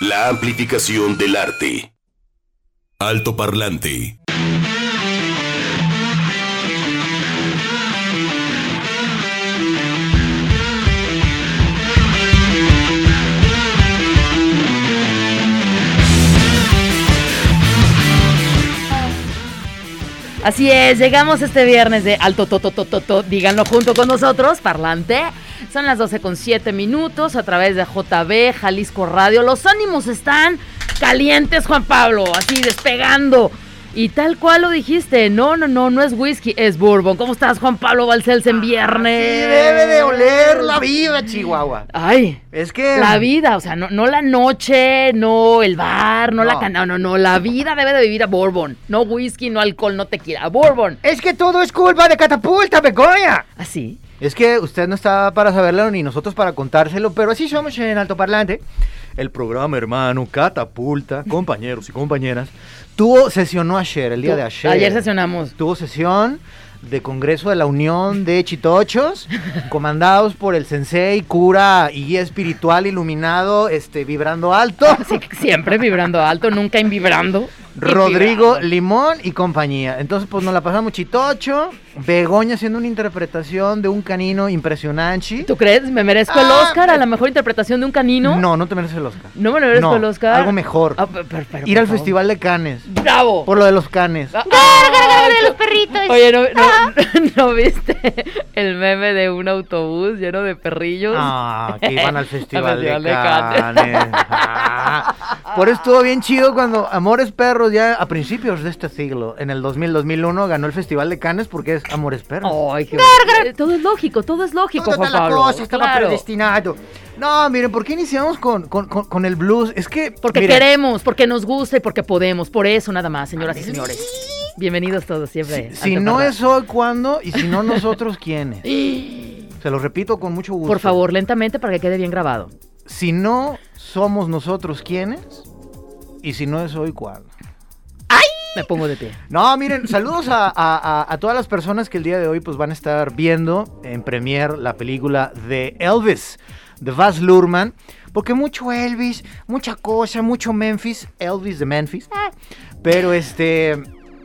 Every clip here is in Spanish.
La amplificación del arte. Alto parlante. Así es, llegamos este viernes de Alto Tototototo, díganlo junto con nosotros, parlante. Son las 12 con 7 minutos a través de JB, Jalisco Radio. Los ánimos están calientes, Juan Pablo, así despegando. Y tal cual lo dijiste, no, no, no, no es whisky, es bourbon. ¿Cómo estás, Juan Pablo Balcells en viernes? Sí, debe de oler la vida, Chihuahua. Ay, Es que. la vida, o sea, no, no la noche, no el bar, no, la cana, no, no, la vida debe de vivir a bourbon. No whisky, no alcohol, no tequila, bourbon. Es que todo es culpa de Catapulta, Begoña. Así. Es que usted no está para saberlo ni nosotros para contárselo, pero así somos en Alto Parlante. El programa hermano Catapulta, compañeros y compañeras, tuvo, sesionó ayer, el día de ayer. Ayer sesionamos. Tuvo sesión de Congreso de la Unión de Chitochos, comandados por el sensei, cura y guía espiritual iluminado, este, vibrando alto. Así que siempre vibrando alto, nunca invibrando. Rodrigo Limón y compañía. Entonces, pues nos la pasamos chitocho. Begoña haciendo una interpretación de un canino impresionante. ¿Tú crees? ¿Me merezco el Ah, Oscar a eh. la mejor interpretación de un canino? No, no te mereces el Oscar. No me merezco No, el Oscar. algo mejor. Ah, pero- pero- pero, Ir al favor. Festival de Cannes. ¡Bravo! Por lo de los canes. Ah, ah, de los perritos. Oye, ¿no, no, ¿no viste el meme de un autobús lleno de perrillos? Ah, que iban al Festival, Festival de. Cannes. Ah. Por eso estuvo bien chido cuando Amores Perros, ya a principios de este siglo, en el 2000-2001, ganó el Festival de Cannes porque es Amores Perros. Ay, qué bonito. Todo es lógico, todo es lógico, Toda Juan la Pablo. cosa estaba Claro. predestinado. No, miren, ¿por qué iniciamos con, con- con- con el blues? Es que. Porque miren, queremos, porque nos gusta y porque podemos. Por eso nada más, señoras y señores. Bienvenidos todos siempre. Si Alto no es hoy, ¿cuándo? Y si no, nosotros, ¿quiénes? Se lo repito con mucho gusto. Por favor, lentamente para que quede bien grabado. Si no somos nosotros, ¿quiénes? Y si no es hoy, ¿cuándo? Me pongo de pie. No, miren, saludos a, a- a- a todas las personas que el día de hoy pues, van a estar viendo en premier la película de Elvis, de Baz Luhrmann. Porque mucho Elvis, mucha cosa, mucho Memphis, Elvis de Memphis. ah, Pero este,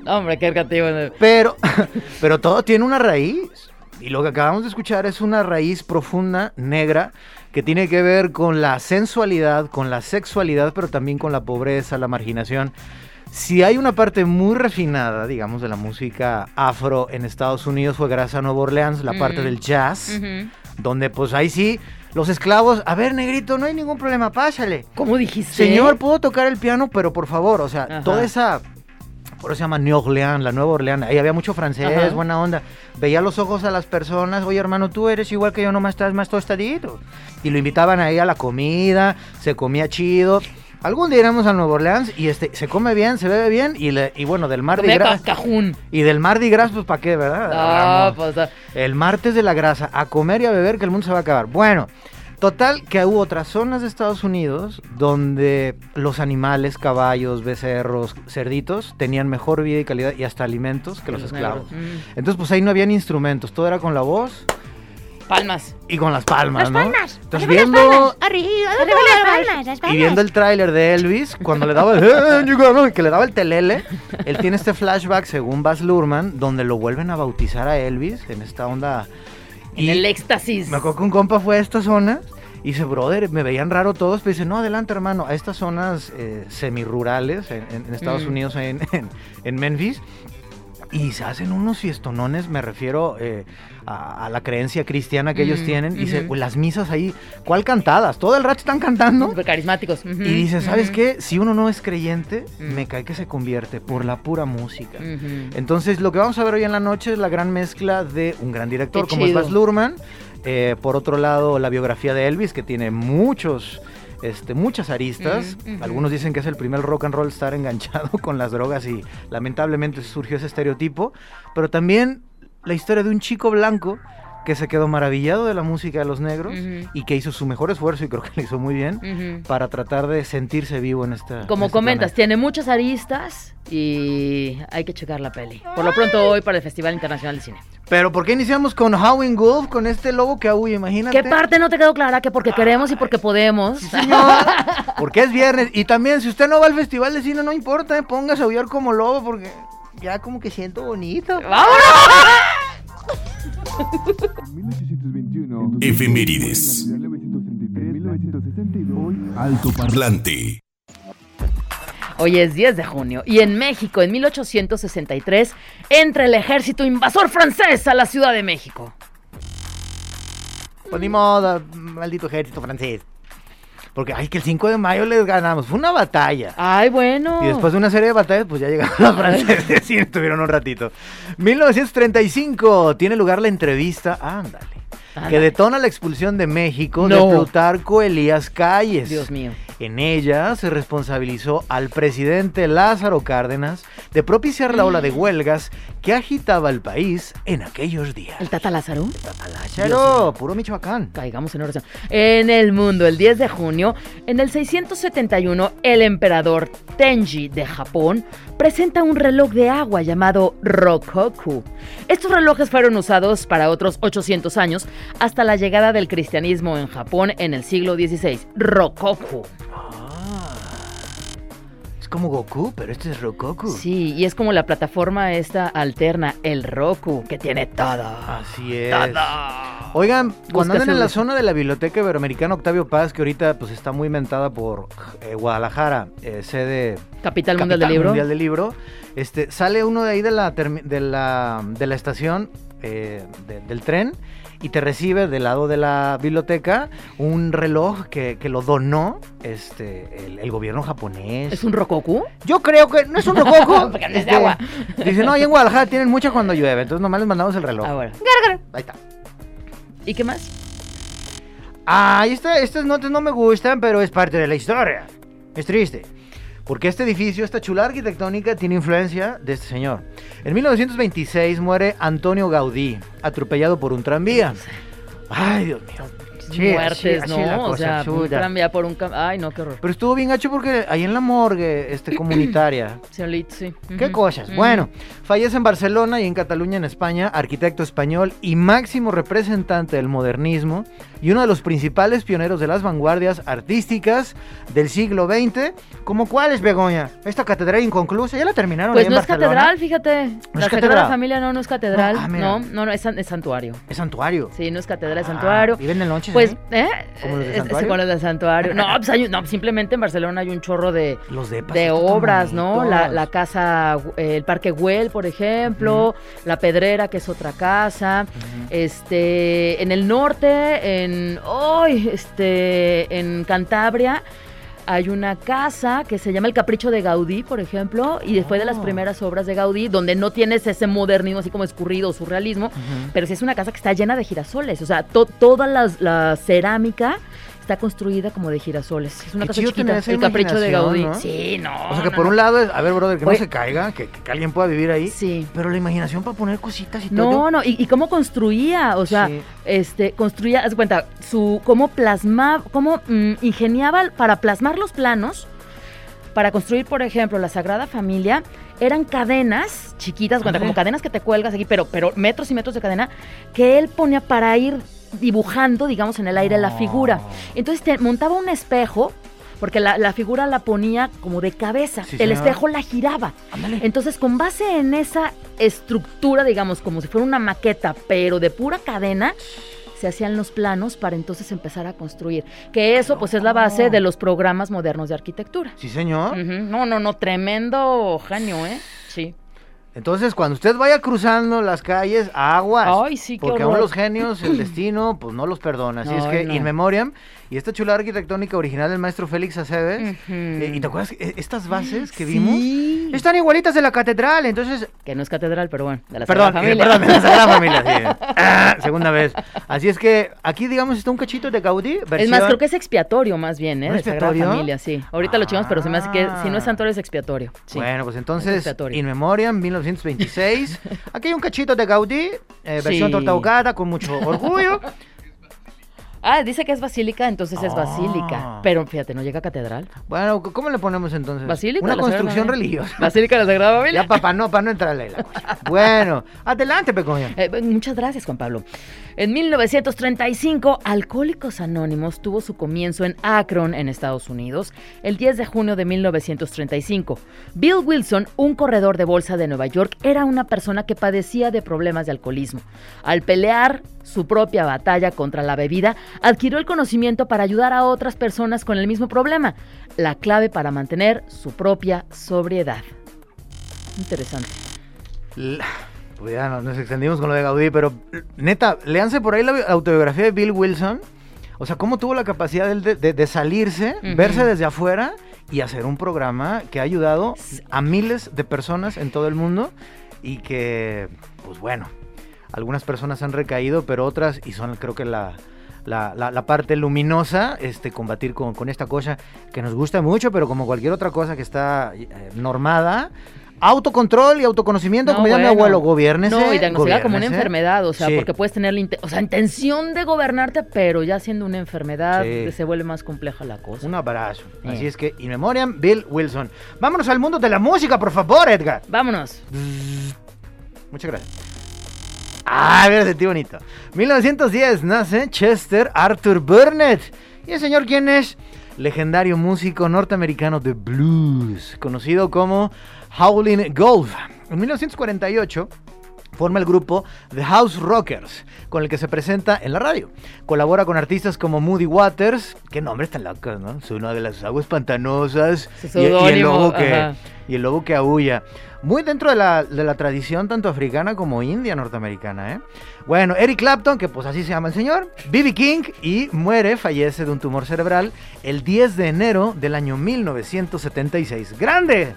Hombre, qué creativo. pero, pero todo tiene una raíz. Y lo que acabamos de escuchar es una raíz profunda, negra, que tiene que ver con la sensualidad, con la sexualidad, pero también con la pobreza, la marginación. Si hay una parte muy refinada, digamos, de la música afro en Estados Unidos fue gracias a Nueva Orleans, la parte Mm. del jazz, donde pues ahí sí, los esclavos, a ver, negrito, no hay ningún problema, pásale. ¿Cómo dijiste? Señor, puedo tocar el piano, pero por favor, o sea, Ajá. toda esa. Por eso se llama New Orleans, la Nueva Orleans. Ahí había mucho francés, Ajá. buena onda. Veía los ojos a las personas, oye hermano, tú eres igual que yo, nomás estás más tostadito. Y lo invitaban ahí a la comida, se comía chido. Algún día iremos a Nueva Orleans y este, se come bien, se bebe bien y, le- y bueno, del Mardi Gras. cajún. Y del Mardi Gras, pues para qué, ¿verdad? Ah, pues. ah, El martes de la grasa, a comer y a beber que el mundo se va a acabar. Bueno, total que hubo otras zonas de Estados Unidos donde los animales, caballos, becerros, cerditos, tenían mejor vida y calidad y hasta alimentos que los, esclavos. Mm. Entonces, pues ahí no habían instrumentos, todo era con la voz Palmas. y con las palmas, Las ¿no? palmas. Entonces, arriba las viendo palmas, Arriba, arriba las palmas, las y viendo el tráiler de Elvis, cuando le daba el, "Eh, gonna", que le daba el telele, él tiene este flashback, según Baz Luhrmann, donde lo vuelven a bautizar a Elvis en esta onda. En el éxtasis. Me acuerdo que un compa fue a esta zona y dice, brother, me veían raro todos, pero dice, no, adelante, hermano, a estas zonas eh, semirurales en, en- en Estados Mm. Unidos, en, en- en Memphis, y se hacen unos fiestonones, me refiero eh, a, a la creencia cristiana que ellos Mm, tienen. Y. "Pues, las misas ahí, ¿cuál cantadas? Todo el rato están cantando. Súper carismáticos. Y dice, ¿sabes qué? Si uno no es creyente, Mm. me cae que se convierte por la pura música. Entonces, lo que vamos a ver hoy en la noche es la gran mezcla de un gran director como es. Baz Luhrmann. eh, por otro lado, la biografía de Elvis, que tiene muchos, este, muchas aristas. Algunos dicen que es el primer rock and roll estar enganchado con las drogas y lamentablemente surgió ese estereotipo. Pero también la historia de un chico blanco que se quedó maravillado de la música de los negros y que hizo su mejor esfuerzo y creo que lo hizo muy bien para tratar de sentirse vivo en esta. en Como este comentas, planeta. tiene muchas aristas y hay que checar la peli. Por lo pronto hoy para el Festival Internacional de Cine. Pero ¿por qué iniciamos con Howling Wolf, con este lobo que aúlla? Imagínate. ¿Qué parte no te quedó clara? Que porque queremos y porque podemos. Sí, señor. Porque es viernes. Y también, si usted no va al festival de cine, no importa, eh, póngase a aullar como lobo, porque ya como que siento bonito. Efemérides. Alto parlante. Hoy es 10 de junio y en México, en 1863, entra el ejército invasor francés a la Ciudad de México. Pues ni modo, maldito ejército francés. Porque, ay, que el 5 de mayo les ganamos. Fue una batalla. Ay, bueno. Y después de una serie de batallas, pues ya llegaron los franceses y estuvieron un ratito. 1935 tiene lugar la entrevista, ándale, que detona la expulsión de México No. de Plutarco Elías Calles. Dios mío. En ella se responsabilizó al presidente Lázaro Cárdenas de propiciar la ola de huelgas que agitaba el país en aquellos días. ¿El Tata Lázaro? Lázaro, puro Michoacán. Caigamos en oración. En el mundo, el 10 de junio, en el 671, el emperador Tenji de Japón presenta un reloj de agua llamado Rokoku. Estos relojes fueron usados para otros 800 años hasta la llegada del cristianismo en Japón en el siglo XVI. Rokoku. Es como Goku, pero este es Rokoku. Sí, y es como la plataforma esta alterna, el Roku, que tiene todo. Así es. Todo. Oigan, cuando anden en la zona de la Biblioteca Iberoamericana Octavio Paz, que ahorita pues está muy inventada por eh, Guadalajara, eh, sede Capital Mundial del Libro. Mundial del Libro, este, sale uno de ahí de la, de la, de la estación eh, de- del tren y te recibe del lado de la biblioteca un reloj que, que lo donó este, el, el gobierno japonés. ¿Es un Rokoku? Yo creo que no es un rococo. Porque no es de agua. Dice, no, ahí en Guadalajara tienen mucha cuando llueve, entonces nomás les mandamos el reloj. Ah, bueno. Ahí está. ¿Y qué más? Ah, esta- estas notas no me gustan, pero es parte de la historia. Es triste. Porque este edificio, esta chula arquitectónica, tiene influencia de este señor. En 1926 muere Antonio Gaudí, atropellado por un tranvía. Ay, Dios mío. Sí, Muertes, así- así la ¿no? O sea, un tranvía por un... cam- Ay, no, qué horror. Pero estuvo bien gacho porque ahí en la morgue este, comunitaria. Solito, sí. ¿Qué cosas? Ujú. Bueno, fallece en Barcelona y en Cataluña, en España, arquitecto español y máximo representante del modernismo y uno de los principales pioneros de las vanguardias artísticas del siglo XX. ¿Como cuáles, Begoña? Esta catedral inconclusa, ya la terminaron Pues ahí en no es Barcelona? catedral, fíjate. ¿No la es catedral? Familia no, no es catedral. No, ah. No, no, no, es, san- es santuario. Es santuario. Sí, no es catedral, es Ah, santuario. ¿Viven en noches Pues, ahí? ¿eh? ¿Como los de Es- es- santuario? como los de santuario. No, pues hay no, simplemente en Barcelona hay un chorro de, Los depas de obras, ¿no? La, casa, eh, el Parque Güell, por ejemplo, la Pedrera, que es otra casa. Este, en el norte, en, ¡ay! este, en Cantabria. Hay una casa que se llama El Capricho de Gaudí, por ejemplo, y fue de las Oh. primeras obras de Gaudí, donde no tienes ese modernismo así como escurrido, surrealismo, pero sí es una casa que está llena de girasoles. O sea, to- toda las- la cerámica está construida como de girasoles. Es una Qué casa chiquita, el capricho de Gaudí. Sí, no. O sea que no, por un lado es, a ver, brother, que Oye. no se caiga, que, que alguien pueda vivir ahí. Sí. Pero la imaginación para poner cositas y todo. No, no, y, y cómo construía, o sea, Sí. este, construía, haz cuenta, su, cómo plasmaba, cómo mm, ingeniaba para plasmar los planos, para construir, por ejemplo, la Sagrada Familia, eran cadenas chiquitas, cuenta, como cadenas que te cuelgas aquí, pero, pero metros y metros de cadena, que él ponía para ir dibujando, digamos, en el aire la figura. Entonces te montaba un espejo, porque la, la figura la ponía como de cabeza, Sí, el espejo la giraba. Ándale. Entonces, con base en esa estructura, digamos, como si fuera una maqueta, pero de pura cadena, se hacían los planos para entonces empezar a construir. Que eso, pues, es la base de los programas modernos de arquitectura. Sí, señor. No, no, no, tremendo genio, ¿eh? Sí. Entonces, cuando usted vaya cruzando las calles, aguas. Ay, sí, Porque aún los genios, el destino, pues no los perdona. Así es que, no. in memoriam, y esta chula arquitectónica original del maestro Félix Aceves, Ujú. eh, ¿y te acuerdas eh, estas bases que vimos? Sí. Están igualitas de la catedral, entonces... Que no es catedral, pero bueno, de la Perdón, Sagrada Familia. perdón, de la Sagrada Familia, sí. Ah, segunda vez. Así es que aquí, digamos, está un cachito de Gaudí, Es versión... más, creo que es expiatorio más bien, ¿eh? ¿Un De Sagrada? Familia, sí. Ahorita lo chingamos, pero se me hace que si no es Ah. santuario es expiatorio. Sí. Bueno, pues Es entonces. In Memoriam, 1926. Aquí hay un cachito de Gaudí, eh, versión Sí. torta ahogada, con mucho orgullo. Ah, dice que es basílica, entonces es Ah. basílica. Pero fíjate, no llega a catedral. Bueno, ¿cómo le ponemos entonces? Basílica. Una de la Sagrada construcción Familia. religiosa. Basílica de la Sagrada Familia. Ya, papá, no, para no entrarle la cosa. Bueno, adelante, Pecoña. Eh, muchas gracias, Juan Pablo. En 1935, Alcohólicos Anónimos tuvo su comienzo en Akron, en Estados Unidos, el 10 de junio de 1935. Bill Wilson, un corredor de bolsa de Nueva York, era una persona que padecía de problemas de alcoholismo. Al pelear su propia batalla contra la bebida, adquirió el conocimiento para ayudar a otras personas con el mismo problema, la clave para mantener su propia sobriedad. Interesante. Pues ya nos, nos extendimos con lo de Gaudí, pero neta, léanse por ahí la bi- autobiografía de Bill Wilson. O sea, cómo tuvo la capacidad de, de- salirse, verse desde afuera y hacer un programa que ha ayudado a miles de personas en todo el mundo y que, pues bueno, algunas personas han recaído, pero otras, y son creo que la, la, la- la parte luminosa, este, combatir con, con esta cosa que nos gusta mucho, pero como cualquier otra cosa que está eh, normada, autocontrol y autoconocimiento, No, como diría mi bueno. abuelo, gobiernese. No, y diagnosticada como una enfermedad, o sea, Sí. porque puedes tener la inte- o sea, intención de gobernarte, pero ya siendo una enfermedad Sí. se vuelve más compleja la cosa. Un abrazo. Eh. Así es que, in memoriam, Bill Wilson. Vámonos al mundo de la música, por favor, Edgar. Vámonos. Muchas gracias. Ah, mira, sentí bonito. 1910 nace Chester Arthur Burnett. ¿Y el señor quién es? Legendario músico norteamericano de blues, conocido como Howlin' Wolf. En 1948 forma el grupo The House Rockers, con el que se presenta en la radio. Colabora con artistas como Moody Waters, qué nombres tan locos, ¿no? Es una de las aguas pantanosas y, y el lobo que, y el lobo que aúlla. Muy dentro de la, de la tradición tanto africana como india norteamericana, ¿eh? Bueno, Eric Clapton, que pues así se llama el señor, B.B. King y muere, fallece de un tumor cerebral el 10 de enero del año 1976. ¡Grande!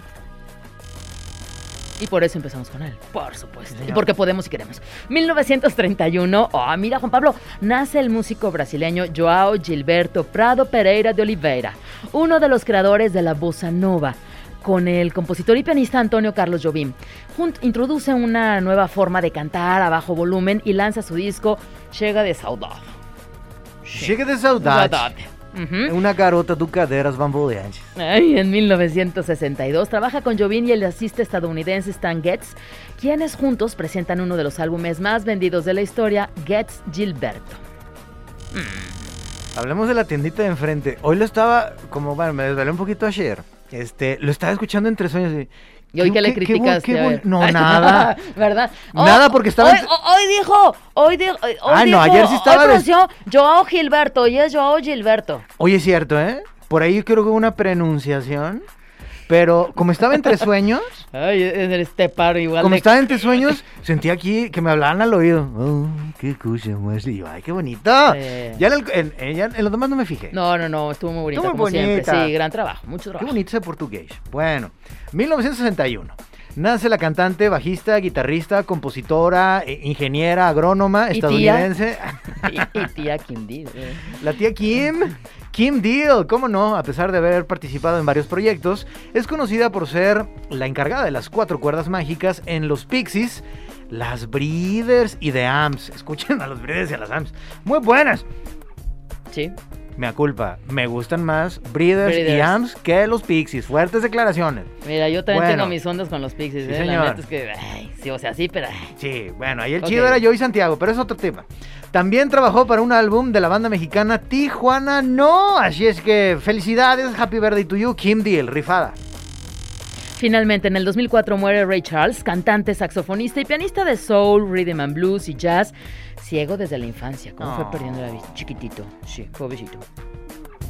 Y por eso empezamos con él, por supuesto. Señor. Y porque podemos y queremos. 1931, oh, mira Juan Pablo, nace el músico brasileño Joao Gilberto Prado Pereira de Oliveira, uno de los creadores de la bossa nova. Con el compositor y pianista Antonio Carlos Jobim. Junt introduce una nueva forma de cantar a bajo volumen y lanza su disco Chega de Saudade. Chega de saudade. Saudade. Ujú. Una garota do cadeiras bamboleantes. Ay, en 1962 trabaja con Jobim y el asista estadounidense Stan Getz, quienes juntos presentan uno de los álbumes más vendidos de la historia, Getz Gilberto. Hablemos de la tiendita de enfrente. Hoy lo estaba, como bueno, me desvelé un poquito ayer. Este, lo estaba escuchando entre sueños y... ¿Y hoy qué le ver. No, nada. ¿Verdad? Nada, porque estaba Hoy, entre- hoy dijo, hoy dijo, hoy Ah, no, dijo- ayer sí estaba Hoy pronunció Joao Gilberto y es Joao Gilberto. Oye, es cierto, ¿eh? Por ahí creo que hubo una pronunciación. Pero como estaba entre sueños, Ay, es este paro igual como de- estaba entre sueños, sentí aquí que me hablaban al oído. Oh, qué cosa más. Y yo, ay, qué bonito. Ya en, el- en- en- en los demás no me fijé. No, no, no, estuvo muy bonito, Estuvo muy como siempre. bonita. Sí, gran trabajo, mucho Qué trabajo. bonito ese portugués. Bueno, 1961. Nace la cantante, bajista, guitarrista, compositora, eh, ingeniera, agrónoma, ¿Y tía? estadounidense. Y, y tía Quindí. eh. La tía Kim, Kim Deal, cómo no, a pesar de haber participado en varios proyectos, es conocida por ser la encargada de las cuatro cuerdas mágicas en los Pixies, las Breeders y The Amps. Escuchen a los Breeders y a las Amps. Muy buenas. Sí. Me culpa, me gustan más Breeders, y. Amps que los Pixies. Fuertes declaraciones. Mira, yo también Bueno. tengo mis ondas con los Pixies, Sí, ¿eh? señor. La neta es que, ay, sí, o sea, sí, pero... ay. Sí, bueno, ahí el chido era yo y Santiago, pero es otro tema. También trabajó para un álbum de la banda mexicana Tijuana No, así es que felicidades, happy birthday to you, Kim Deal, rifada. Finalmente, en el 2004 muere Ray Charles, cantante, saxofonista y pianista de soul, rhythm and blues y jazz, ciego desde la infancia. ¿Cómo fue perdiendo la vista? Chiquitito, sí, pobrecito.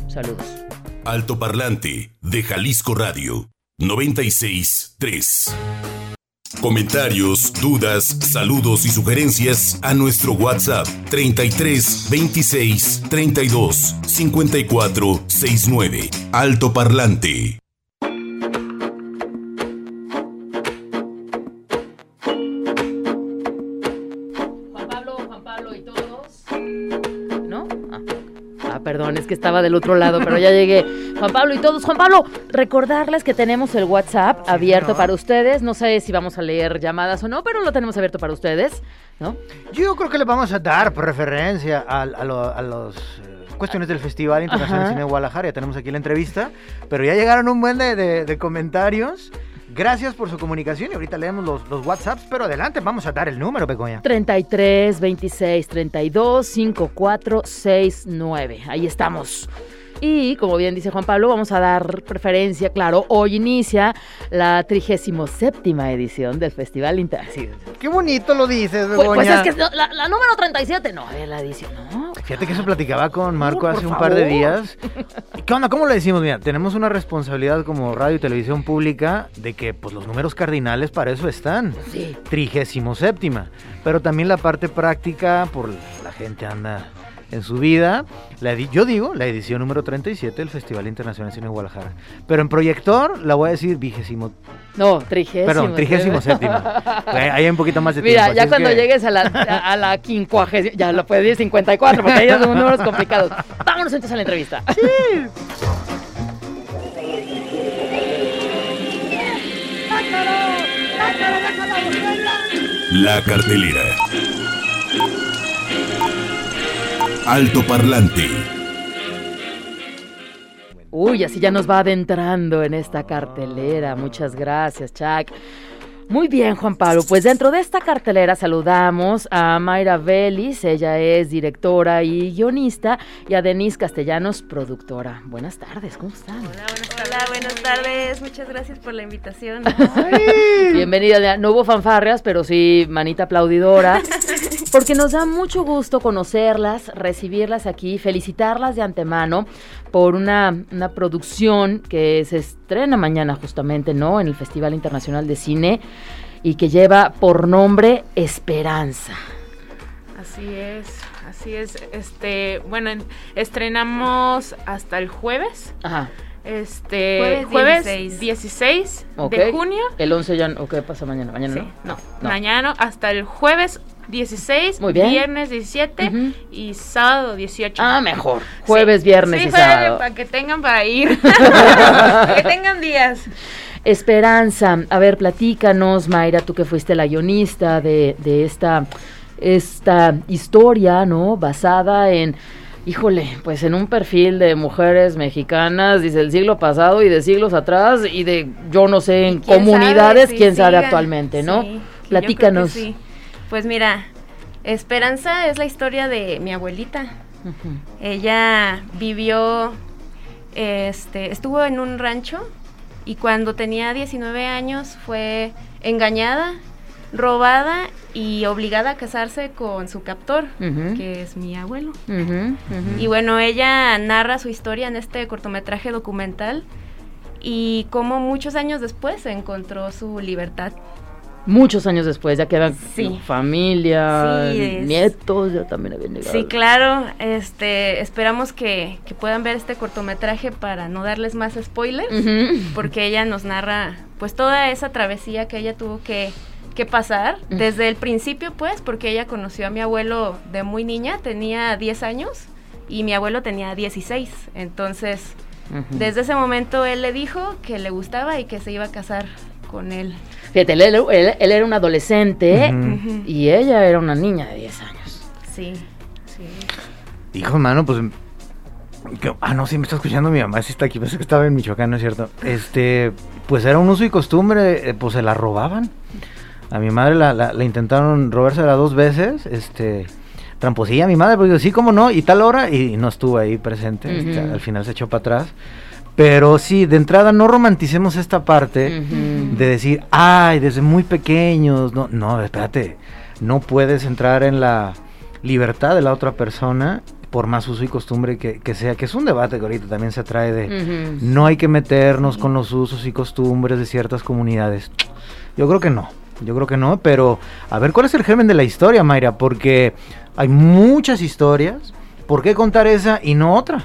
Saludos. Altoparlante de Jalisco Radio 963. Comentarios, dudas, saludos y sugerencias a nuestro WhatsApp 33 26 32 54 69. Altoparlante. Juan perdón, es que estaba del otro lado, pero ya llegué. Juan Pablo y todos. Juan Pablo, recordarles que tenemos el WhatsApp abierto señor. para ustedes. No sé si vamos a leer llamadas o no, pero lo tenemos abierto para ustedes, ¿no? Yo creo que le vamos a dar preferencia a, a lo- a los... eh, Cuestiones del Festival Internacional Ajá. de Cine de Guadalajara, ya tenemos aquí la entrevista, pero ya llegaron un buen de, de- de comentarios Gracias por su comunicación y ahorita leemos los, los WhatsApps, pero adelante, vamos a dar el número, Begoña. 33 26 32 54 69. Ahí estamos. Y como bien dice Juan Pablo, vamos a dar preferencia, claro, hoy inicia la 37 edición del Festival Internacional. Qué bonito lo dices, Pues, Begoña. pues es que no, la, la número 37, no, la edición, no. Fíjate que eso platicaba con Marco hace un par de días. ¿Qué onda? ¿Cómo le decimos? Mira, tenemos una responsabilidad como radio y televisión pública de que pues los números cardinales para eso están. Sí. Trigésimo séptima. Pero también la parte práctica, por la gente anda en su vida. La edi- yo digo, la edición número 37 del Festival Internacional de Cine de Guadalajara. Pero en proyector la voy a decir vigésimo, No, trigésimo. perdón, trigésimo séptima. Ahí hay un poquito más de Mira, tiempo. ya cuando que- llegues a la, a, a la quincuagésima, ya lo puedes decir 54, porque ahí ya son números complicados. Vámonos entonces a la entrevista. La cartelera. Alto Parlante. Uy, así ya nos va adentrando en esta cartelera. Muchas gracias, Chuck. Muy bien, Juan Pablo. Pues dentro de esta cartelera saludamos a Mayra Vélez, ella es directora y guionista, y a Denise Castellanos, productora. Buenas tardes, ¿cómo están? Hola, buenas tardes. Hola, buenas tardes. Muchas gracias por la invitación. Bienvenida. No hubo fanfarrias, pero sí manita aplaudidora. Porque nos da mucho gusto conocerlas, recibirlas aquí, felicitarlas de antemano por una, una producción que se estrena mañana justamente, ¿no? En el Festival Internacional de Cine y que lleva por nombre Esperanza. Así es, así es. Este, bueno, en- estrenamos hasta el jueves. Ajá. Este, Jueves jueves, 16. 16, Ok. de junio. El 11 ya, ¿o qué pasa mañana? Mañana Sí, no. no, mañana hasta el jueves 16, Muy bien. viernes 17 Ujú. y sábado 18. Ah, mejor. Jueves, Sí. viernes Sí, y jueves, sábado. Para que tengan para ir. para que tengan días. Esperanza, a ver, platícanos, Mayra, tú que fuiste la guionista de, de esta, esta historia, ¿no? Basada en, híjole, pues en un perfil de mujeres mexicanas, dice, el siglo pasado y de siglos atrás y de, yo no sé, en ¿Quién comunidades, sabe quién sabe actualmente, ¿no? Sí, que Platícanos. Pues mira, Esperanza es la historia de mi abuelita. Ella vivió, este, estuvo en un rancho y cuando tenía 19 años fue engañada, robada y obligada a casarse con su captor, que es mi abuelo. Y bueno, ella narra su historia en este cortometraje documental y cómo muchos años después encontró su libertad. Muchos años después, ya quedan Sí. familia, Sí, nietos, ya también habían llegado. Sí, claro, este, esperamos que, que puedan ver este cortometraje para no darles más spoilers, porque ella nos narra pues toda esa travesía que ella tuvo que, que pasar desde el principio pues, porque ella conoció a mi abuelo de muy niña, tenía 10 años y mi abuelo tenía 16, entonces desde ese momento él le dijo que le gustaba y que se iba a casar con él. Fíjate, él, él- él era un adolescente y ella era una niña de 10 años. Sí, sí. Hijo, mano, pues. que- ah, no, sí, me está escuchando mi mamá, sí está aquí, pensé que estaba en Michoacán, ¿no es cierto? Este, pues era un uso y costumbre, eh, pues se la robaban. A mi madre la, la- la intentaron robársela dos veces, este, tramposilla a mi madre, porque digo, sí, cómo no, y tal hora, y no estuvo ahí presente, este, al final se echó para atrás. Pero sí, de entrada no romanticemos esta parte de decir, ay, desde muy pequeños, no, no, espérate, no puedes entrar en la libertad de la otra persona por más uso y costumbre que, que sea, que es un debate que ahorita también se trae de no hay que meternos con los usos y costumbres de ciertas comunidades. Yo creo que no, yo creo que no, pero a ver cuál es el germen de la historia, Mayra, porque hay muchas historias, ¿por qué contar esa y no otra?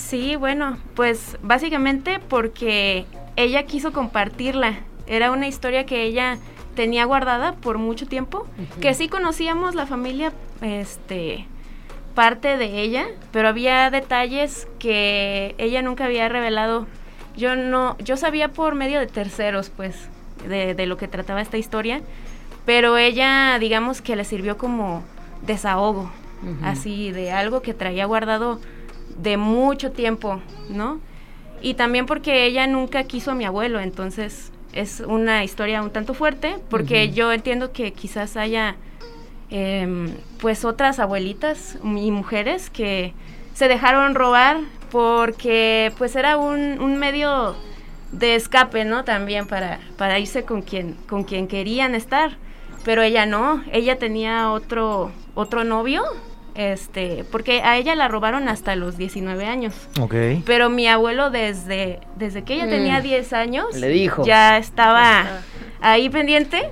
Sí, bueno, pues básicamente porque ella quiso compartirla. Era una historia que ella tenía guardada por mucho tiempo, que sí conocíamos la familia, este, parte de ella, pero había detalles que ella nunca había revelado. Yo no, yo sabía por medio de terceros, pues, de, de lo que trataba esta historia, pero ella, digamos que le sirvió como desahogo, así de algo que traía guardado de mucho tiempo, ¿no? Y también porque ella nunca quiso a mi abuelo, entonces es una historia un tanto fuerte, porque yo entiendo que quizás haya em, pues otras abuelitas y mujeres que se dejaron robar porque pues era un, un medio de escape, ¿no? También para, para irse con quien, con quien querían estar. Pero ella no, ella tenía otro, otro novio, este, porque a ella la robaron hasta los 19 años. Ok. Pero mi abuelo desde, desde que ella Mm. tenía 10 años Le dijo. ya estaba ahí pendiente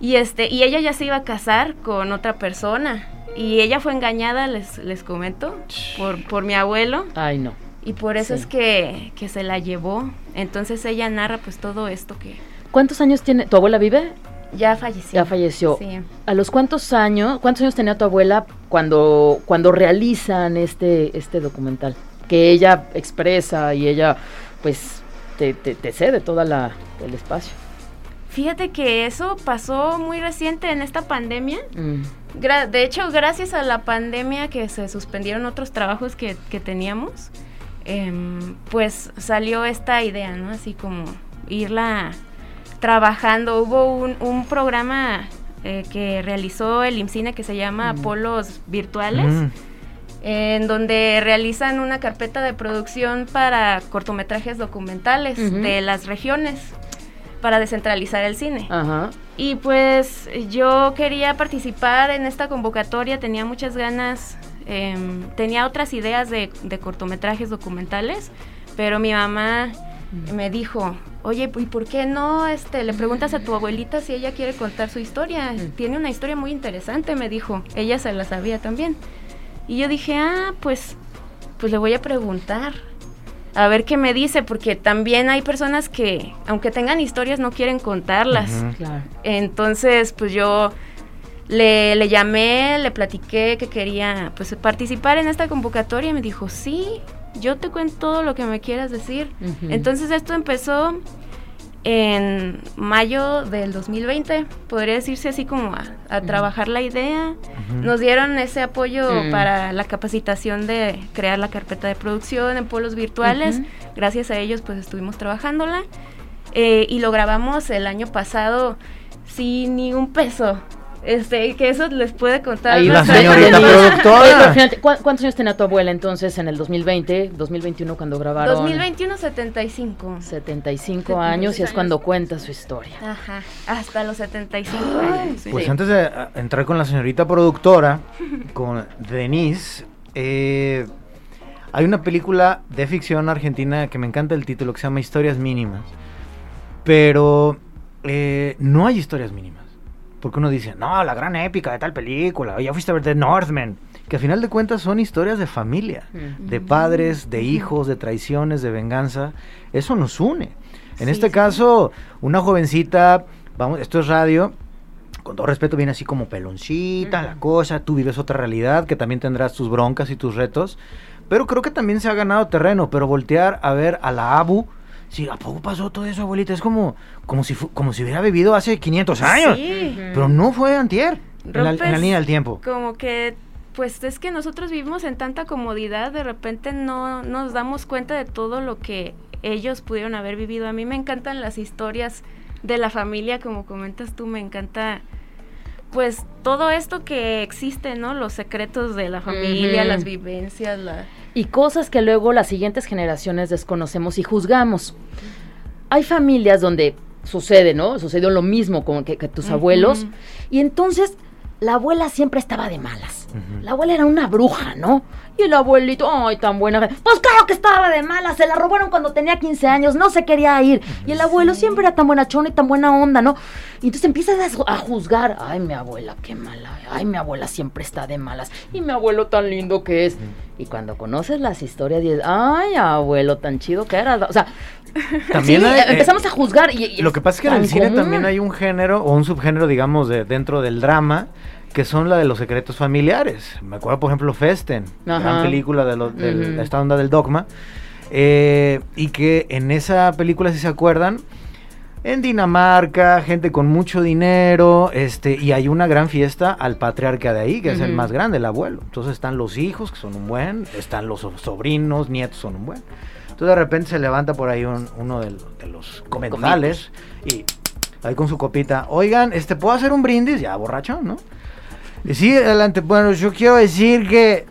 y este y ella ya se iba a casar con otra persona y ella fue engañada, les, les comento, por, por mi abuelo Ay, no. y por eso Sí. es que, que se la llevó. Entonces ella narra pues todo esto que ¿Cuántos años tiene? ¿Tu abuela vive? Ya falleció. Ya falleció. Sí. ¿A los cuántos años, cuántos años tenía tu abuela cuando, cuando realizan este, este documental? Que ella expresa y ella, pues, te, te, te cede toda la, el espacio. Fíjate que eso pasó muy reciente en esta pandemia. Mm. Gra- de hecho, gracias a la pandemia que se suspendieron otros trabajos que, que teníamos, em, pues salió esta idea, ¿no? Así como irla trabajando. Hubo un, un programa eh, que realizó el IMCINE que se llama Mm. Polos Virtuales, Mm. en donde realizan una carpeta de producción para cortometrajes documentales de las regiones para descentralizar el cine. Ajá. Y pues yo quería participar en esta convocatoria, tenía muchas ganas, em, tenía otras ideas de, de cortometrajes documentales, pero mi mamá me dijo, oye, ¿y por qué no este, le preguntas a tu abuelita si ella quiere contar su historia? Tiene una historia muy interesante, me dijo, ella se la sabía también. Y yo dije, ah, pues, pues le voy a preguntar. A ver qué me dice, porque también hay personas que, aunque tengan historias, no quieren contarlas. Claro. Entonces, pues yo le, le llamé, le platiqué que quería pues participar en esta convocatoria y me dijo, sí, yo te cuento todo lo que me quieras decir. Entonces esto empezó en mayo del 2020, podría decirse así como a, a trabajar la idea. Nos dieron ese apoyo para la capacitación de crear la carpeta de producción en polos virtuales. Gracias a ellos pues estuvimos trabajándola Eh, y lo grabamos el año pasado sin ni un peso. Este, que eso les puede contar. Ahí La señorita productora. Oye, pero fíjate, ¿cu- ¿Cuántos años tenía tu abuela entonces en el 2020, 2021 cuando grabaron? 2021 75. 75 años y es años. cuando cuenta su historia. Ajá, hasta los 75 años. Pues Sí. antes de ah, entrar con la señorita productora, con Denise, eh, hay una película de ficción argentina que me encanta el título, que se llama Historias Mínimas. Pero eh, no hay historias mínimas. Porque uno dice, no, la gran épica de tal película, ya fuiste a ver The Northman. Que a final de cuentas son historias de familia, Mm. de padres, de hijos, de traiciones, de venganza. Eso nos une. En Sí, este sí. caso, una jovencita, vamos, esto es radio, con todo respeto, viene así como peloncita, la cosa, tú vives otra realidad, que también tendrás tus broncas y tus retos, pero creo que también se ha ganado terreno, pero voltear a ver a la Abu, sí, ¿a poco pasó todo eso, abuelita? Es como, como, si, como si hubiera vivido hace 500 años, Sí. pero no fue antier, en la, en la Rompes línea del tiempo. Como que, pues es que nosotros vivimos en tanta comodidad, de repente no nos damos cuenta de todo lo que ellos pudieron haber vivido. A mí me encantan las historias de la familia, como comentas tú, me encanta pues todo esto que existe, ¿no? Los secretos de la familia, las vivencias, la... Y cosas que luego las siguientes generaciones desconocemos y juzgamos. Hay familias donde sucede, ¿no? Sucedió lo mismo con que, que tus abuelos. Y entonces la abuela siempre estaba de malas. La abuela era una bruja, ¿no? Y el abuelito, ay, tan buena. Pues claro que estaba de malas, se la robaron cuando tenía 15 años, no se quería ir. Y el abuelo siempre era tan buenachón y tan buena onda, ¿no? Y entonces empiezas a, ju- a juzgar, ay, mi abuela, qué mala, ay, mi abuela siempre está de malas. Y mi abuelo tan lindo que es. Y cuando conoces las historias, dices, ay, abuelo, tan chido que era. O sea, También sí, hay, eh, empezamos a juzgar. Y, y Lo que pasa es que en el cine común. también hay un género o un subgénero, digamos, de, dentro del drama, que son la de los secretos familiares. Me acuerdo, por ejemplo, Festen, gran Ajá. película de, lo- del- Ujú. esta onda del dogma, eh, y que en esa película, si se acuerdan, en Dinamarca, gente con mucho dinero, este, y hay una gran fiesta al patriarca de ahí, que es el más grande, el abuelo. Entonces están los hijos, que son un buen, están los so- sobrinos, nietos, son un buen. Entonces de repente se levanta por ahí un- uno de, de los comensales y ahí con su copita, oigan, este, ¿puedo hacer un brindis? Ya borracho, ¿no? Y sí, adelante, bueno, yo quiero decir que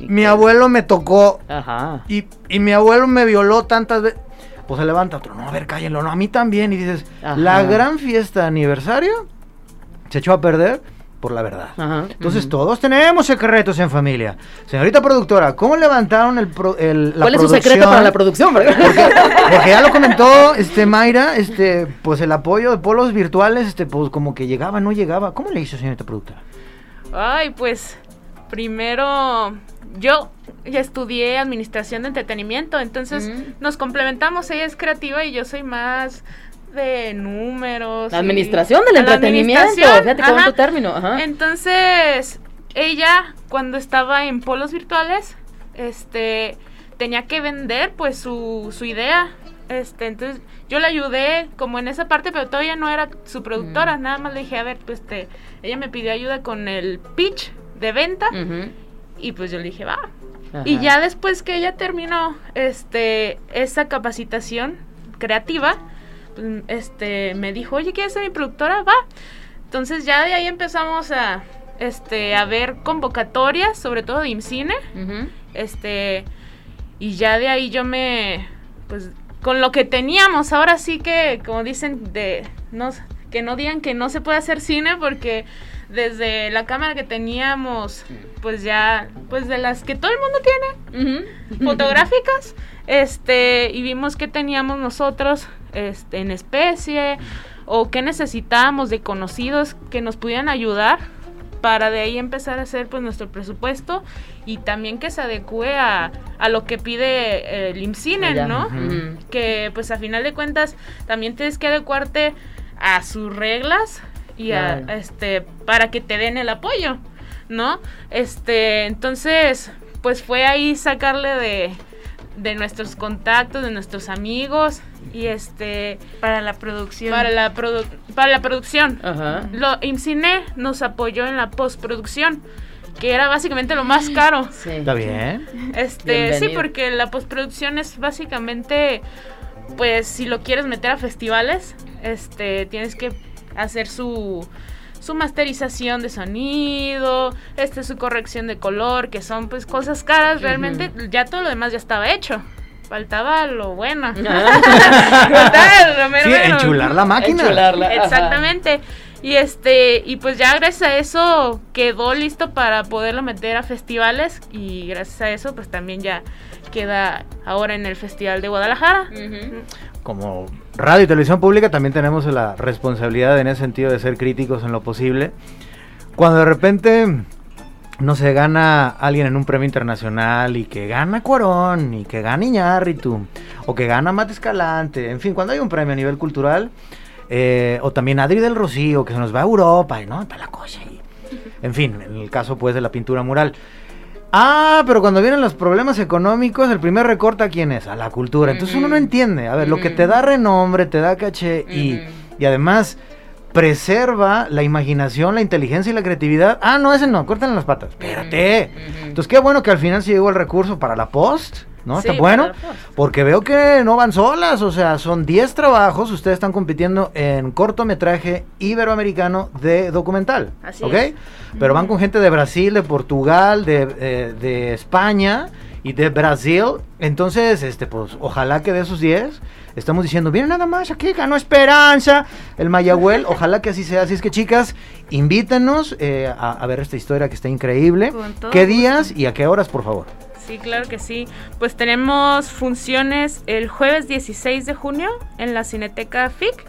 mi abuelo me tocó Ajá. y, y mi abuelo me violó tantas veces. Pues se levanta otro, no, a ver, cállenlo, no, a mí también. Y dices, Ajá. la gran fiesta de aniversario se echó a perder por la verdad. Ajá. Entonces todos tenemos secretos en familia. Señorita productora, ¿cómo levantaron el, pro- el- la ¿Cuál es su producción? secreto para la producción? Porque, porque ya lo comentó este Mayra, este, pues el apoyo de polos virtuales, este, pues como que llegaba, no llegaba. ¿Cómo le hizo, señorita productora? Ay, pues primero yo ya estudié administración de entretenimiento, entonces Mm. nos complementamos. Ella es creativa y yo soy más de números. La administración del la entretenimiento. Fíjate ajá. bonito término. Ajá. Entonces, ella cuando estaba en polos virtuales, este, tenía que vender pues su, su idea. Este, entonces yo le ayudé como en esa parte, pero todavía no era su productora. Mm. Nada más le dije, a ver, pues este, ella me pidió ayuda con el pitch de venta y pues yo le dije, va. Ajá. Y ya después que ella terminó este esa capacitación creativa, este me dijo, "Oye, ¿quieres ser mi productora?" Va. Entonces ya de ahí empezamos a este a ver convocatorias, sobre todo de IMCINE, Ujú. este y ya de ahí yo me pues con lo que teníamos, ahora sí que como dicen de no que no digan que no se puede hacer cine porque desde la cámara que teníamos pues ya pues de las que todo el mundo tiene fotográficas, este, y vimos que teníamos nosotros este, en especie o qué necesitábamos de conocidos que nos pudieran ayudar para de ahí empezar a hacer pues nuestro presupuesto y también que se adecue a, a lo que pide el IMCINE. ¿no? Que pues a final de cuentas también tienes que adecuarte a sus reglas y a, este para que te den el apoyo, ¿no? Este, entonces, pues fue ahí sacarle de de nuestros contactos, de nuestros amigos y este Para la producción. para la produ- para la producción. Ajá. Lo IMCINE nos apoyó en la postproducción, que era básicamente lo más caro. Sí. ¿Está bien? Este, sí, porque la postproducción es básicamente, pues, si lo quieres meter a festivales, este, tienes que hacer su su masterización de sonido, este, su corrección de color, que son pues cosas caras, realmente ya todo lo demás ya estaba hecho. Faltaba lo bueno. Faltaba lo mero Sí, bueno. enchular la máquina. Enchularla, ajá. Exactamente. Y este, y pues ya gracias a eso quedó listo para poderlo meter a festivales y gracias a eso pues también ya queda ahora en el Festival de Guadalajara. Como radio y televisión pública también tenemos la responsabilidad en ese sentido de ser críticos en lo posible. Cuando de repente no se gana alguien en un premio internacional y que gana Cuarón y que gana Iñárritu o que gana Mate Escalante, en fin, cuando hay un premio a nivel cultural eh, o también Adri del Rocío que se nos va a Europa y no, está la cosa y, en fin, en el caso pues de la pintura mural. Ah, pero cuando vienen los problemas económicos, el primer recorte a quién es? A la cultura. Entonces uno no entiende. A ver, lo que te da renombre, te da caché y, y además preserva la imaginación, la inteligencia y la creatividad. Ah, no, ese no, córtenle las patas. Espérate. Ujú. Entonces qué bueno que al final se llegó el recurso para la post, ¿no? Sí, Está bueno. Porque veo que no van solas, o sea, son 10 trabajos, ustedes están compitiendo en cortometraje iberoamericano de documental, Así ¿ok? es. Pero van con gente de Brasil, de Portugal, de, eh, de España y de Brasil, entonces, este, pues, ojalá que de esos 10, estamos diciendo, viene nada más, aquí ganó Esperanza, el Mayagüel, ojalá que así sea, así es que chicas, invítenos eh, a, a ver esta historia que está increíble, ¿qué días y a qué horas, por favor? Sí, claro que sí. Pues tenemos funciones el jueves 16 de junio en la Cineteca FIC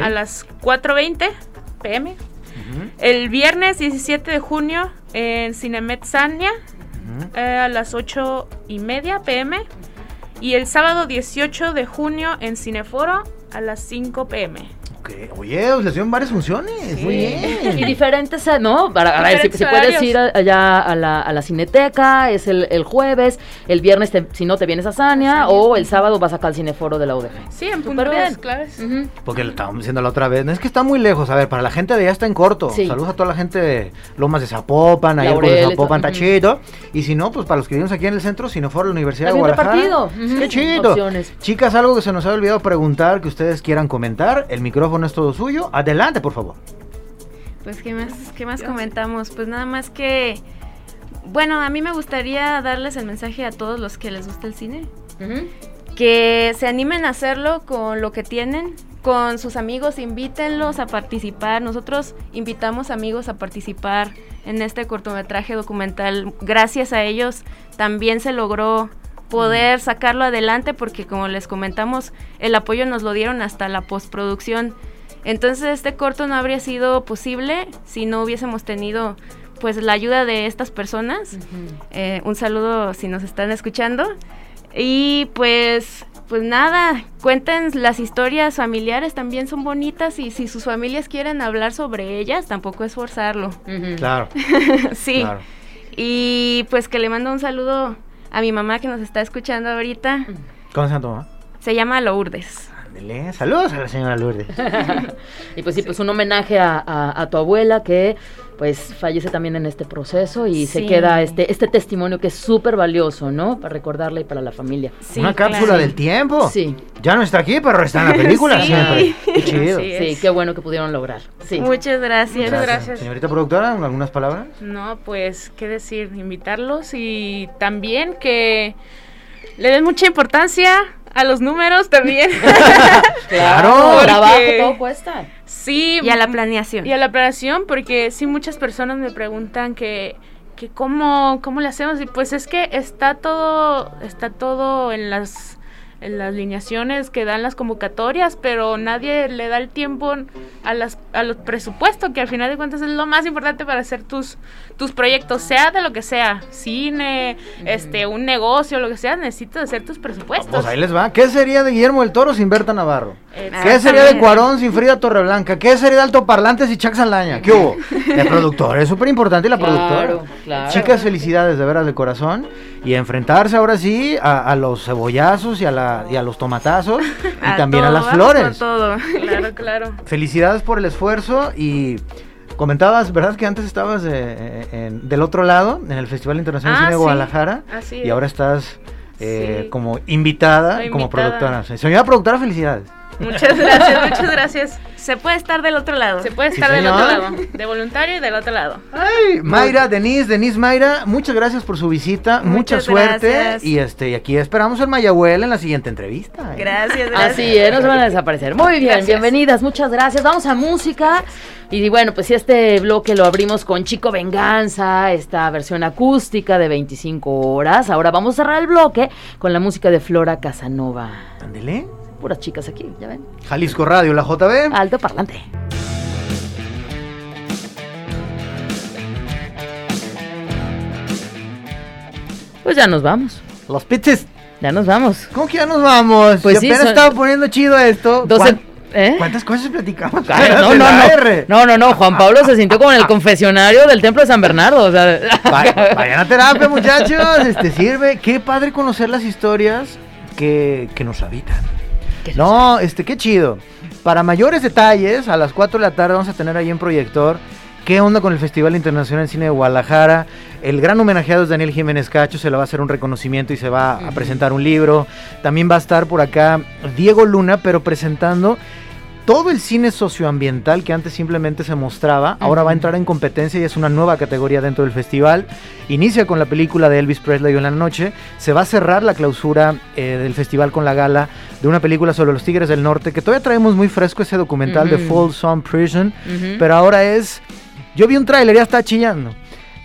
a las 4.20 pm. El viernes 17 de junio en Cinemet Sania ujú. eh, a las 8 y media pm. Y el sábado 18 de junio en Cineforo a las 5 pm. Ok. Oye, pues les dieron varias funciones. Muy bien. Y diferentes, ¿no? Para, a ver, si, puedes ir a- allá a la, a la cineteca, es el, el jueves, el viernes, te- si no, te vienes a Sania, o el sábado vas acá al cineforo de la UDG. Sí, en puntos bien. claves. Ujú. Porque lo estábamos diciendo la otra vez. No es que está muy lejos. A ver, para la gente de allá está en corto. Sí. Saludos a toda la gente de Lomas de Zapopan, ahí por Laureles, Zapopan, ujú. Tachito. Y si no, pues para los que vivimos aquí en el centro, si no fuera la Universidad También de Guadalajara. repartido. Ujú. Qué chido. Opciones. Chicas, algo que se nos ha olvidado preguntar, que ustedes quieran comentar. El micrófono es todo suyo. Adelante, por favor. Pues, ¿qué más, qué más comentamos? Pues nada más que, bueno, a mí me gustaría darles el mensaje a todos los que les gusta el cine, que se animen a hacerlo con lo que tienen, con sus amigos, invítenlos a participar. Nosotros invitamos amigos a participar en este cortometraje documental. Gracias a ellos también se logró poder sacarlo adelante porque como les comentamos, el apoyo nos lo dieron hasta la postproducción. Entonces este corto no habría sido posible si no hubiésemos tenido pues la ayuda de estas personas. Eh, un saludo si nos están escuchando. Y pues, pues nada, cuenten las historias familiares, también son bonitas y si sus familias quieren hablar sobre ellas, tampoco es forzarlo. Claro. sí. Claro. Y pues que le mando un saludo a mi mamá que nos está escuchando ahorita. ¿Cómo se llama tu mamá? Se llama Lourdes. Ándele, Saludos a la señora Lourdes. Y pues sí, pues un homenaje a, a- a tu abuela que pues fallece también en este proceso y se queda este, este testimonio que es súper valioso, ¿no? Para recordarla y para la familia. Sí, Una cápsula claro. del tiempo. Sí. Ya no está aquí, pero está en la película Sí. siempre. Qué chido. Sí. Sí, qué bueno que pudieron lograr. Sí. Muchas gracias. Muchas gracias. Señorita productora, ¿algunas palabras? No, pues, ¿qué decir? Invitarlos y también que le den mucha importancia a los números también. Claro. trabajo, todo cuesta. sí. Y a la planeación. Y a la planeación, porque sí muchas personas me preguntan que, que cómo, cómo le hacemos. Y pues es que está todo, está todo en las las lineaciones que dan las convocatorias, pero nadie le da el tiempo a las a los presupuestos, que al final de cuentas es lo más importante para hacer tus tus proyectos, sea de lo que sea, cine, este, un negocio, lo que sea, necesitas hacer tus presupuestos. Pues ahí les va. ¿Qué sería de Guillermo del Toro sin Berta Navarro? ¿Qué sería de Cuarón sin Frida Torreblanca? ¿Qué sería de Altoparlantes y Chuck Saldaña? ¿Qué hubo? El productor, es súper importante la Claro, productora. claro. Chicas, felicidades de veras de corazón. Y enfrentarse ahora sí a, a los cebollazos y a, la, y a los tomatazos y también a las flores. todo. Claro, claro. Felicidades por el esfuerzo y comentabas, ¿verdad? Que antes estabas eh, en- del otro lado, en el Festival Internacional de Ah, Cine de sí, Guadalajara. así y ahora estás eh, Sí. como invitada, Soy como invitada. productora. Señora productora, felicidades. Muchas gracias, muchas gracias. Se puede estar del otro lado. Se puede Sí, estar del señor. otro lado, de voluntario y del otro lado. Ay, Mayra, Denise, Denise Mayra, muchas gracias por su visita, mucha suerte gracias. y este y aquí esperamos el Mayahuel en la siguiente entrevista. ¿eh? Gracias, gracias. Así es, no se van a desaparecer. Muy bien, Gracias. bienvenidas, muchas gracias. Vamos a música. Y bueno, pues sí, este bloque lo abrimos con Chico Venganza, esta versión acústica de 25 horas. Ahora vamos a cerrar el bloque con la música de Flora Casanova. Ándele. Puras chicas aquí, ya ven. Jalisco Radio, la JB. Alto parlante. Pues ya nos vamos. Los pizzas. Ya nos vamos. ¿Cómo que ya nos vamos? Pues Si sí, apenas son- estaba poniendo chido esto. 12. ¿Cuán- ¿Eh? ¿Cuántas cosas platicamos? No, no, no. No, no, no. Juan Pablo se sintió como en el confesionario del templo de San Bernardo. O sea, Va- Vayan a terapia, muchachos. Este sirve. Qué padre conocer las historias que, que nos habitan. No, este, qué chido. Para mayores detalles, a las 4 de la tarde vamos a tener ahí en proyector. ¿Qué onda con el Festival Internacional de Cine de Guadalajara? El gran homenajeado es Daniel Jiménez Cacho, se le va a hacer un reconocimiento y se va a presentar un libro. También va a estar por acá Diego Luna, pero presentando todo el cine socioambiental que antes simplemente se mostraba, ahora va a entrar en competencia y es una nueva categoría dentro del festival. Inicia con la película de Elvis Presley en la noche, se va a cerrar la clausura eh, del festival con la gala de una película sobre los Tigres del Norte, que todavía traemos muy fresco ese documental de Ujú. Folsom Prison, pero ahora es... Yo vi un tráiler, ya está chillando.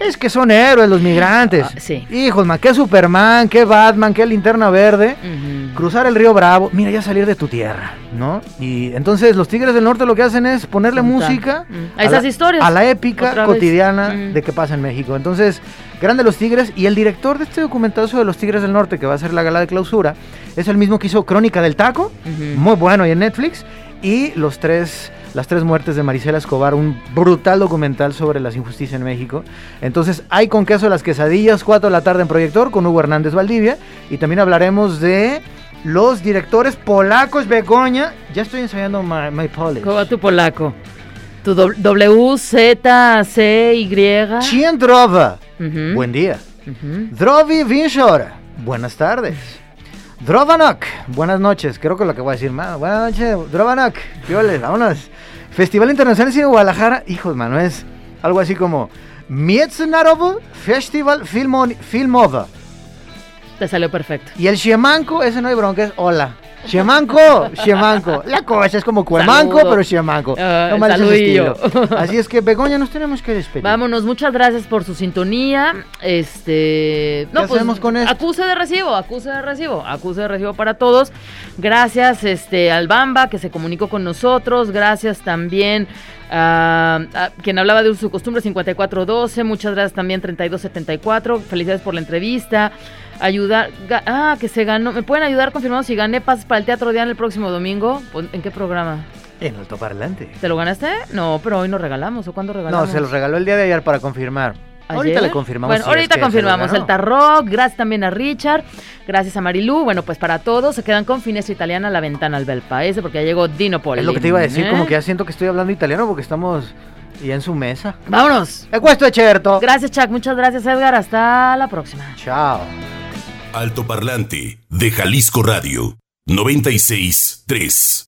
Es que son héroes los migrantes. Ah, sí. Hijos, man, qué Superman, qué Batman, qué Linterna Verde. Cruzar el río Bravo, mira, ya salir de tu tierra, ¿no? Y entonces los Tigres del Norte lo que hacen es ponerle música Mm. A esas la, historias. a la épica cotidiana Mm. de qué pasa en México. Entonces, grande los Tigres y el director de este documentazo de los Tigres del Norte, que va a ser la gala de clausura, es el mismo que hizo Crónica del Taco, muy bueno y en Netflix, y los tres las tres muertes de Marisela Escobar, un brutal documental sobre las injusticias en México. Entonces, hay con queso las quesadillas, 4 de la tarde en proyector, con Hugo Hernández Valdivia. Y también hablaremos de los directores polacos Begoña. Ya estoy ensayando my, my Polish. ¿Cómo va tu polaco? Tu W, Z, C, Y. Chien Drova. Buen día. Ujú. Drovi Vinshor. Buenas tardes. Drovanok. Buenas noches. Creo que es lo que voy a decir. Buenas noches. Drovanok. Pioles, vámonos. Festival Internacional de Guadalajara. Hijos, mano, es algo así como Mietznarovo Festival Filmova. Te salió perfecto. Y el Shemanco, ese no hay bronca, es hola. Shemanco, Shemanco. La cosa es como Cuemanco, Saludo. pero Shemanco. Ah, No saludillo. estilo. Así es que, Begoña, nos tenemos que despedir. Vámonos, muchas gracias por su sintonía. Este, ¿Qué hacemos con esto? Acuse de recibo, acuse de recibo, acuse de recibo para todos. Gracias este al Bamba que se comunicó con nosotros, gracias también a, a quien hablaba de su costumbre 5412, muchas gracias también 3274, felicidades por la entrevista. Ayudar, ah, que se ganó, ¿me pueden ayudar confirmando si gané pases para el Teatro Diana el próximo domingo? ¿En qué programa? En altoparlante. ¿Te lo ganaste? No, pero hoy no regalamos, ¿o cuándo No, regalamos? se los regaló el día de ayer para confirmar. Ahorita le confirmamos. Bueno, si ahorita confirmamos el. Tarrock. Gracias también a Richard. Gracias a Marilú. Bueno, pues para todos se quedan con Finestra Italiana la ventana al bel paese porque ya llegó Dino Poli. Es lo que te iba a decir, ¿eh? como que ya siento que estoy hablando italiano porque estamos ya en su mesa. Vámonos. E questo è certo. Gracias, Chuck. Muchas gracias, Edgar. Hasta la próxima. Chao. Altoparlante de Jalisco Radio 96 3.